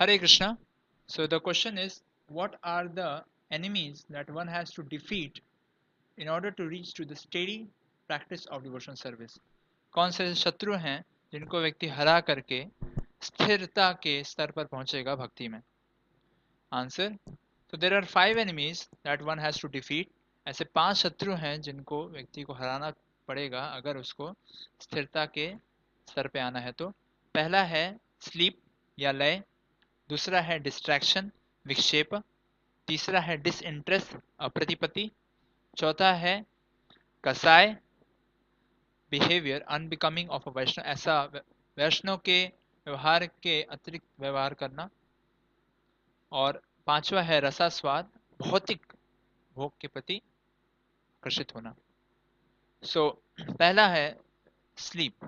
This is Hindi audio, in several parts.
Hare Krishna. So the question is, what are the enemies that one has to defeat in order to reach to the steady practice of devotion service? कौन से शत्रु हैं जिनको व्यक्ति हरा करके स्थिरता के स्तर पर पहुंचेगा भक्ति में आंसर तो there are five enemies that one has to defeat ऐसे पाँच शत्रु हैं जिनको व्यक्ति को हराना पड़ेगा अगर उसको स्थिरता के स्तर पे आना है तो पहला है स्लीप या लय दूसरा है डिस्ट्रैक्शन विक्षेप। तीसरा है डिसइंटरेस्ट अप्रतिपति चौथा है कसाय behaviour unbecoming of a Vaishnava. ऐसा वैष्णव के व्यवहार के अतिरिक्त व्यवहार करना। और पांचवा है रसास्वाद भौतिक भोग के प्रति आकर्षित होना। सो so, पहला है स्लीप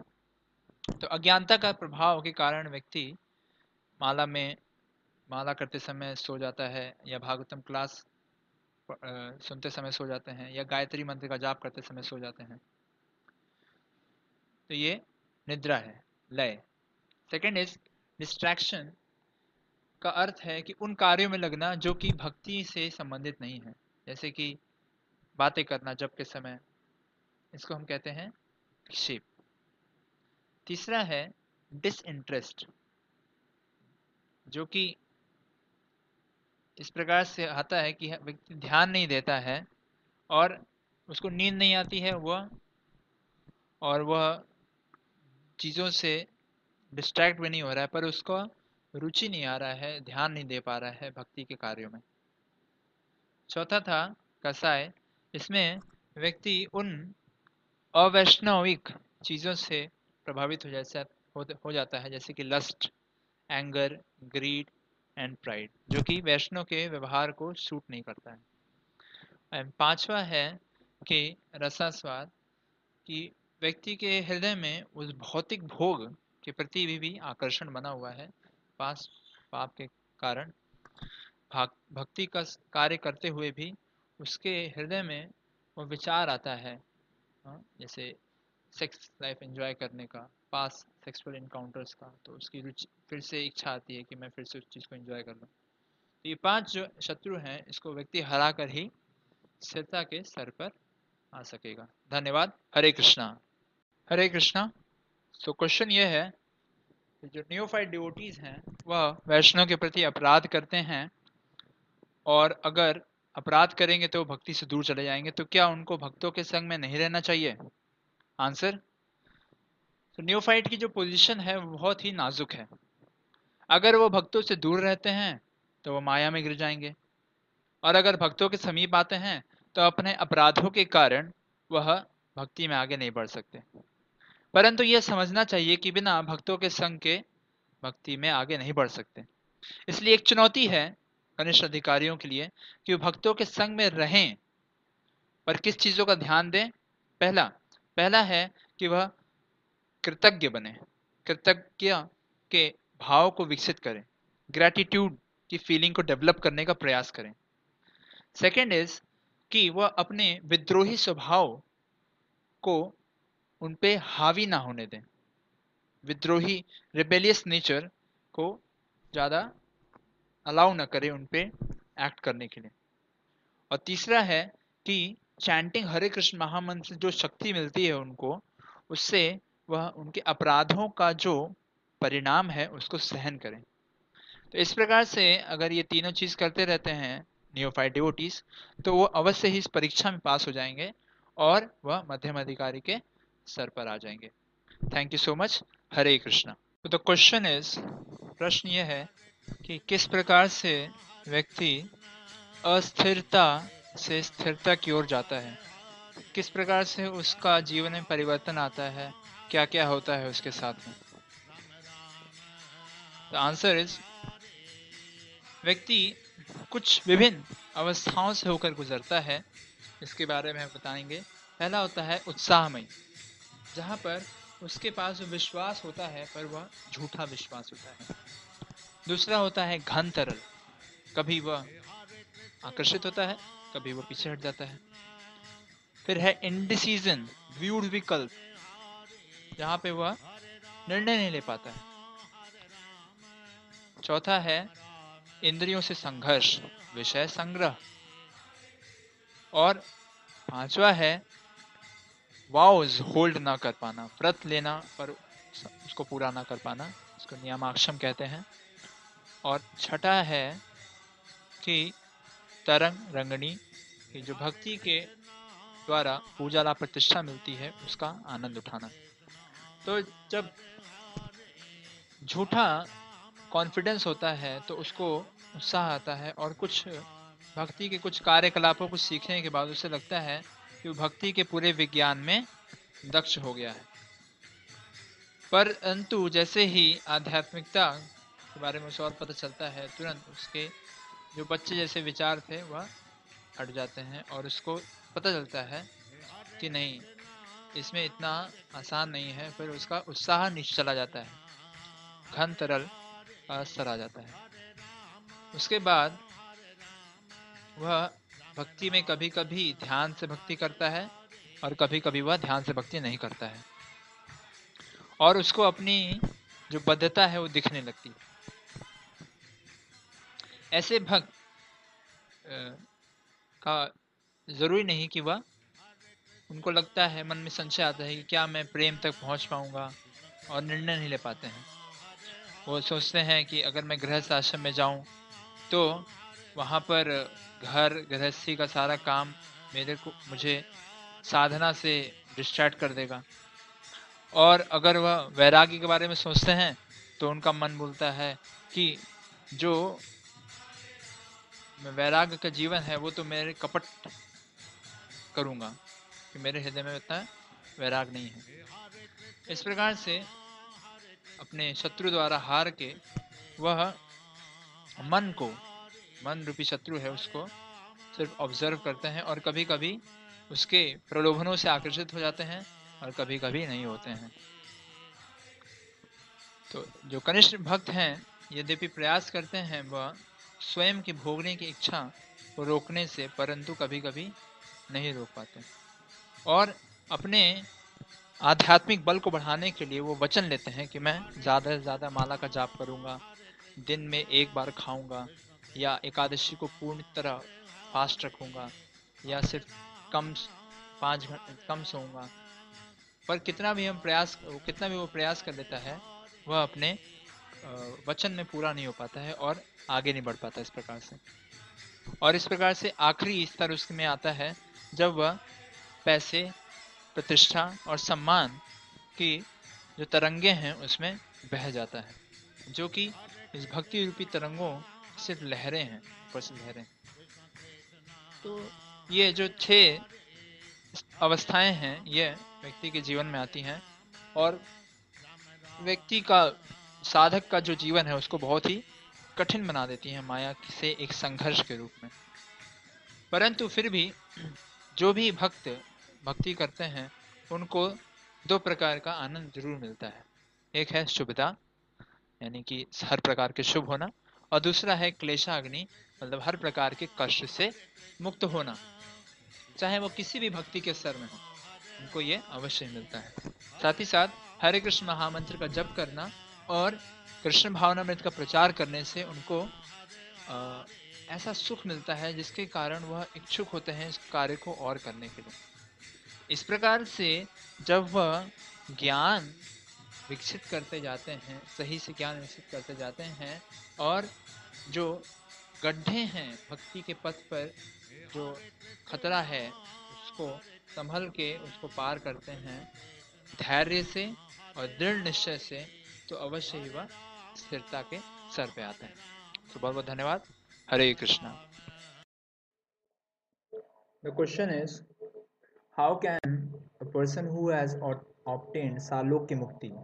तो अज्ञानता का प्रभाव के कारण व्यक्ति माला में माला करते समय सो जाता है या भागवतम क्लास सुनते समय सो जाते हैं या गायत्री मंत्र का जाप करते समय सो जाते हैं। तो ये निद्रा है, लय। सेकेंड इज़ डिस्ट्रैक्शन का अर्थ है कि उन कार्यों में लगना जो कि भक्ति से संबंधित नहीं है। जैसे कि बातें करना जब के समय, इसको हम कहते हैं शिप तीसरा है डिसइंटरेस्ट जो कि इस प्रकार से आता है कि व्यक्ति ध्यान नहीं देता है और उसको नींद नहीं आती है वह और वह चीज़ों से डिस्ट्रैक्ट भी नहीं हो रहा है पर उसको रुचि नहीं आ रहा है ध्यान नहीं दे पा रहा है भक्ति के कार्यों में। चौथा था कसाय इसमें व्यक्ति उन अवैष्णविक चीज़ों से प्रभावित हो जैसा हो, जाता है जैसे कि lust anger greed and pride जो कि वैष्णव के व्यवहार को सूट नहीं करता है। एंड पांचवा है कि रसास्वाद कि व्यक्ति के हृदय में उस भौतिक भोग के प्रति भी, भी आकर्षण बना हुआ है। पास पाप के कारण भक्ति का कार्य करते हुए भी उसके हृदय में वो विचार आता है। हाँ, जैसे सेक्स लाइफ एंजॉय करने का। पास सेक्सुअल इनकाउंटर्स का तो उसकी रुचि फिर से इच्छा आती है कि मैं फिर से उस चीज़ को एंजॉय कर लूँ। तो ये पाँच जो शत्रु हैं, इसको व्यक्ति हरा कर ही स्थिरता के स्तर पर आ सकेगा। धन्यवाद। हरे कृष्णा। हरे कृष्णा। तो क्वेश्चन ये है जो न्यूफाइड डिवोटीज हैं, वह वैष्णव के प्रति अपराध करते हैं और अगर अपराध करेंगे तो भक्ति से दूर चले जाएँगे तो क्या उनको भक्तों के संग में नहीं रहना चाहिए? आंसर न्यूफाइट की जो पोजीशन है, वो बहुत ही नाजुक है। अगर वो भक्तों से दूर रहते हैं तो वो माया में गिर जाएँगे। और अगर भक्तों के समीप आते हैं तो अपने अपराधों के कारण वह भक्ति में आगे नहीं बढ़ सकते। परंतु यह समझना चाहिए कि बिना भक्तों के संग के भक्ति में आगे नहीं बढ़ सकते। इसलिए एक चुनौती है कनिष्ठ अधिकारियों के लिए कि वो भक्तों के संग में रहें। पर किस चीज़ों का ध्यान दें? पहला पहला है कि वह कृतज्ञ बने, कृतज्ञ के भाव को विकसित करें ग्रेटिट्यूड की फीलिंग को डेवलप करने का प्रयास करें। सेकेंड इज़ कि वह अपने विद्रोही स्वभाव को उन पे हावी ना होने दें। विद्रोही रिबेलियस नेचर को ज़्यादा अलाउ ना करें उन पे एक्ट करने के लिए। और तीसरा है कि चैंटिंग हरे कृष्ण महामंत्र, जो शक्ति मिलती है उनको, उससे वह उनके अपराधों का जो परिणाम है, उसको सहन करें। तो इस प्रकार से अगर ये तीनों चीज़ करते रहते हैं नियोफाइड डिवोटीज तो वो अवश्य ही इस परीक्षा में पास हो जाएँगे और वह मध्यम अधिकारी के सर पर आ जाएँगे। Thank you so much Hare Krishna तो द क्वेश्चन इज़ प्रश्न यह है कि किस प्रकार से व्यक्ति अस्थिरता से स्थिरता की ओर जाता है? किस प्रकार से उसका जीवन में परिवर्तन आता है? क्या क्या होता है उसके साथ में? द आंसर इज़ व्यक्ति कुछ विभिन्न अवस्थाओं से होकर गुजरता है, इसके बारे में बताएँगे। पहला होता है उत्साहमय, जहाँ पर उसके पास विश्वास होता है, पर वह झूठा विश्वास होता है। दूसरा होता है घन तरल, कभी वह आकर्षित होता है, कभी वह पीछे हट जाता है। फिर है इंडिसीजन व्यूड विकल्प जहाँ पे वह निर्णय नहीं ले पाता है। चौथा है, इंद्रियों से संघर्ष, विषय संग्रह। और पांचवा है, वाउज होल्ड ना कर पाना, व्रत लेना पर उसको पूरा ना कर पाना, इसको नियमाक्षम कहते हैं। और छठा है कि तरंग रंगनी, की जो भक्ति के द्वारा पूजा ला प्रतिष्ठा मिलती है, उसका आनंद उठाना। तो जब झूठा कॉन्फिडेंस होता है तो उसको उत्साह आता है और कुछ भक्ति के कुछ कार्यकलापों को सीखने के बाद उसे लगता है कि वो भक्ति के पूरे विज्ञान में दक्ष हो गया है। परंतु जैसे ही आध्यात्मिकता के बारे में उसे और पता चलता है, तुरंत उसके जो बच्चे जैसे विचार थे, वह हट जाते हैं और उसको पता चलता है कि नहीं इसमें इतना आसान नहीं है, फिर उसका उत्साह नीचे चला जाता है। घन तरल का स्तर आ जाता है। उसके बाद वह भक्ति में कभी कभी ध्यान से भक्ति करता है और कभी कभी वह ध्यान से भक्ति नहीं करता है। और उसको अपनी जो बद्धता है वो दिखने लगती है। ऐसे भक्त का ज़रूरी नहीं कि वह उनको लगता है, मन में संशय आता है कि क्या मैं प्रेम तक पहुँच पाऊँगा और निर्णय नहीं ले पाते हैं। वो सोचते हैं कि अगर मैं गृहस्थ आश्रम में जाऊँ तो वहाँ पर घर, गृहस्थी का सारा काम मेरे को, मुझे साधना से डिस्ट्रैक्ट कर देगा। और अगर वह वैरागी के बारे में सोचते हैं तो उनका मन बोलता है कि जो वैराग्य का जीवन है, वो तो मेरे कपट करूँगा। कि मेरे हृदय में इतना वैराग नहीं है। इस प्रकार से अपने शत्रु द्वारा हार के वह मन को, मन रूपी शत्रु है उसको सिर्फ़ ऑब्ज़र्व करते हैं और कभी कभी उसके प्रलोभनों से आकर्षित हो जाते हैं और कभी कभी नहीं होते हैं। तो जो कनिष्ठ भक्त हैं, यद्यपि प्रयास करते हैं वह स्वयं की भोगने की इच्छा को रोकने से, परंतु कभी कभी नहीं रोक पाते। और अपने आध्यात्मिक बल को बढ़ाने के लिए वो वचन लेते हैं कि मैं ज़्यादा से ज़्यादा माला का जाप करूँगा, दिन में एक बार खाऊँगा, या एकादशी को पूर्ण तरह फास्ट रखूँगा, या सिर्फ़ कम पाँच घंटे कम सोऊँगा। पर कितना भी हम प्रयास, कितना भी वो प्रयास कर लेता है, वह अपने वचन में पूरा नहीं हो पाता है और आगे नहीं बढ़ पाता इस प्रकार से। और इस प्रकार से आखिरी स्तर उसमें आता है, जब वह पैसे, प्रतिष्ठा और सम्मान की जो तरंगे हैं, उसमें बह जाता है, जो कि इस भक्ति रूपी तरंगों सिर्फ़ लहरें हैं, ऊपर से लहरें तो ये जो छह अवस्थाएँ हैं, ये व्यक्ति के जीवन में आती हैं और व्यक्ति का, साधक का जो जीवन है, उसको बहुत ही कठिन बना देती है माया से एक संघर्ष के रूप में। परंतु फिर भी जो भी भक्त भक्ति करते हैं उनको दो प्रकार का आनंद ज़रूर मिलता है। एक है शुभता यानी कि हर प्रकार के शुभ होना और दूसरा है क्लेशाग्नि मतलब हर प्रकार के कष्ट से मुक्त होना। चाहे वो किसी भी भक्ति के स्तर में हो उनको ये अवश्य मिलता है। साथ ही साथ हरे कृष्ण महामंत्र का जप करना और कृष्ण भावनामृत का प्रचार करने से उनको आ, ऐसा सुख मिलता है जिसके कारण वह इच्छुक होते हैं इस कार्य को और करने के लिए। इस प्रकार से जब वह ज्ञान विकसित करते जाते हैं, सही से ज्ञान विकसित करते जाते हैं, और जो गड्ढे हैं, भक्ति के पथ पर जो खतरा है, उसको संभल के उसको पार करते हैं, धैर्य से और दृढ़ निश्चय से तो अवश्य ही वह स्थिरता के सर पे आते हैं। तो बहुत बहुत धन्यवाद। Hare Krishna. The question question is, can can a person who has obtained salokya mukti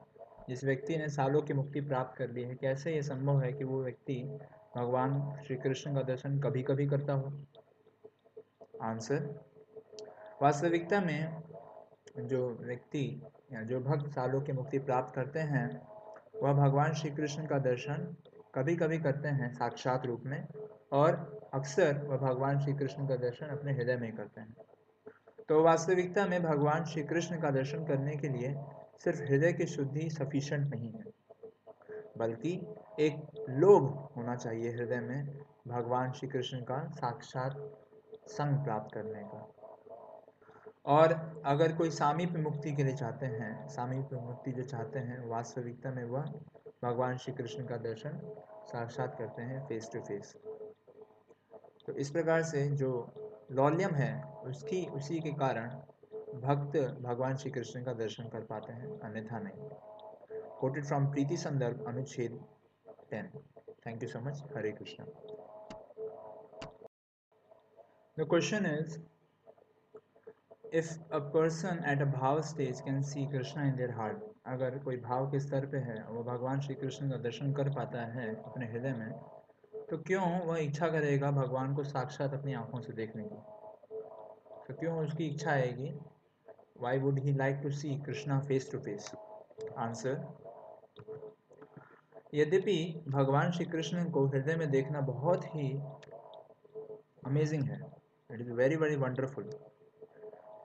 जिस व्यक्ति ने सालों की मुक्ति प्राप्त कर ली है कैसे ये संभव है कि वो व्यक्ति भगवान श्री कृष्ण का दर्शन कभी कभी करता हो? आंसर वास्तविकता में जो व्यक्ति या जो भक्त सालों की मुक्ति प्राप्त करते हैं वह भगवान श्री कृष्ण का दर्शन कभी कभी करते हैं साक्षात रूप में और अक्सर वह भगवान श्री कृष्ण का दर्शन अपने हृदय में करते हैं। तो वास्तविकता में भगवान श्री कृष्ण का दर्शन करने के लिए सिर्फ़ हृदय की शुद्धि सफिशेंट नहीं है। बल्कि एक लोभ होना चाहिए हृदय में भगवान श्री कृष्ण का साक्षात संग प्राप्त करने का। और अगर कोई सामीप मुक्ति के लिए चाहते हैं सामीप मुक्ति जो चाहते हैं, वास्तविकता में वह भगवान श्री कृष्ण का दर्शन साक्षात करते हैं फेस टू फेस तो इस प्रकार से जो लौल्यम है, उसकी, उसी के कारण भक्त भगवान श्री कृष्ण का दर्शन कर पाते हैं, अन्यथा नहीं। कोटेड फ्रॉम प्रीति संदर्भ अनुच्छेद ten thank you so much Hare Krishna the question is if a person at a bhava stage can see Krishna in their heart अगर कोई भाव के स्तर पे है, वो भगवान श्री कृष्ण का दर्शन कर पाता है अपने हृदय में तो क्यों वह इच्छा करेगा भगवान को साक्षात अपनी आँखों से देखने की? तो क्यों उसकी इच्छा आएगी? Why would he like to see Krishna face to face answer यद्यपि भगवान श्री कृष्ण को हृदय में देखना बहुत ही अमेजिंग है। It is very very wonderful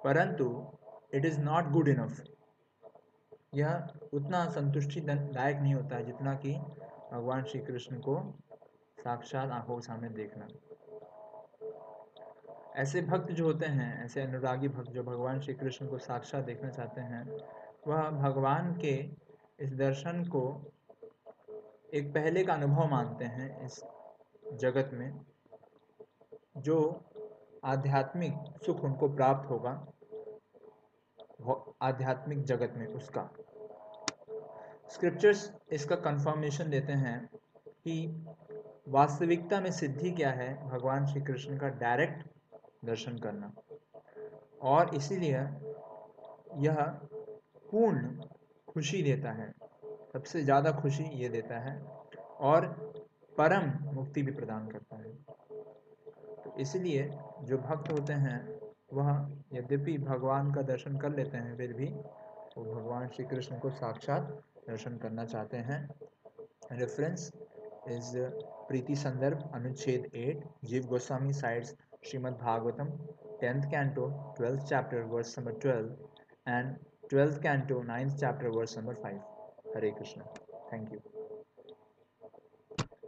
परंतु it is not good enough यह उतना संतुष्टि दायक नहीं होता है जितना कि भगवान श्री कृष्ण को साक्षात आँखों के सामने देखना। ऐसे भक्त जो होते हैं, ऐसे अनुरागी भक्त जो भगवान श्री कृष्ण को साक्षात देखना चाहते हैं, वह भगवान के इस दर्शन को एक पहले का अनुभव मानते हैं इस जगत में, जो आध्यात्मिक सुख उनको प्राप्त होगा आध्यात्मिक जगत में उसका। स्क्रिप्चर्स इसका कंफर्मेशन देते हैं कि वास्तविकता में सिद्धि क्या है? भगवान श्री कृष्ण का डायरेक्ट दर्शन करना। और इसीलिए यह पूर्ण खुशी देता है। सबसे ज़्यादा खुशी ये देता है और परम मुक्ति भी प्रदान करता है। तो इसलिए जो भक्त होते हैं, वह यद्यपि भगवान का दर्शन कर लेते हैं, फिर भी वो भगवान श्री कृष्ण को साक्षात दर्शन करना चाहते हैं। रेफरेंस इज़ प्रीति संदर्भ अनुच्छेद eight Jiva Goswami cites Srimad Bhagavatam tenth canto twelfth chapter verse number twelve and twelfth canto ninth chapter verse number five Hare Krishna thank you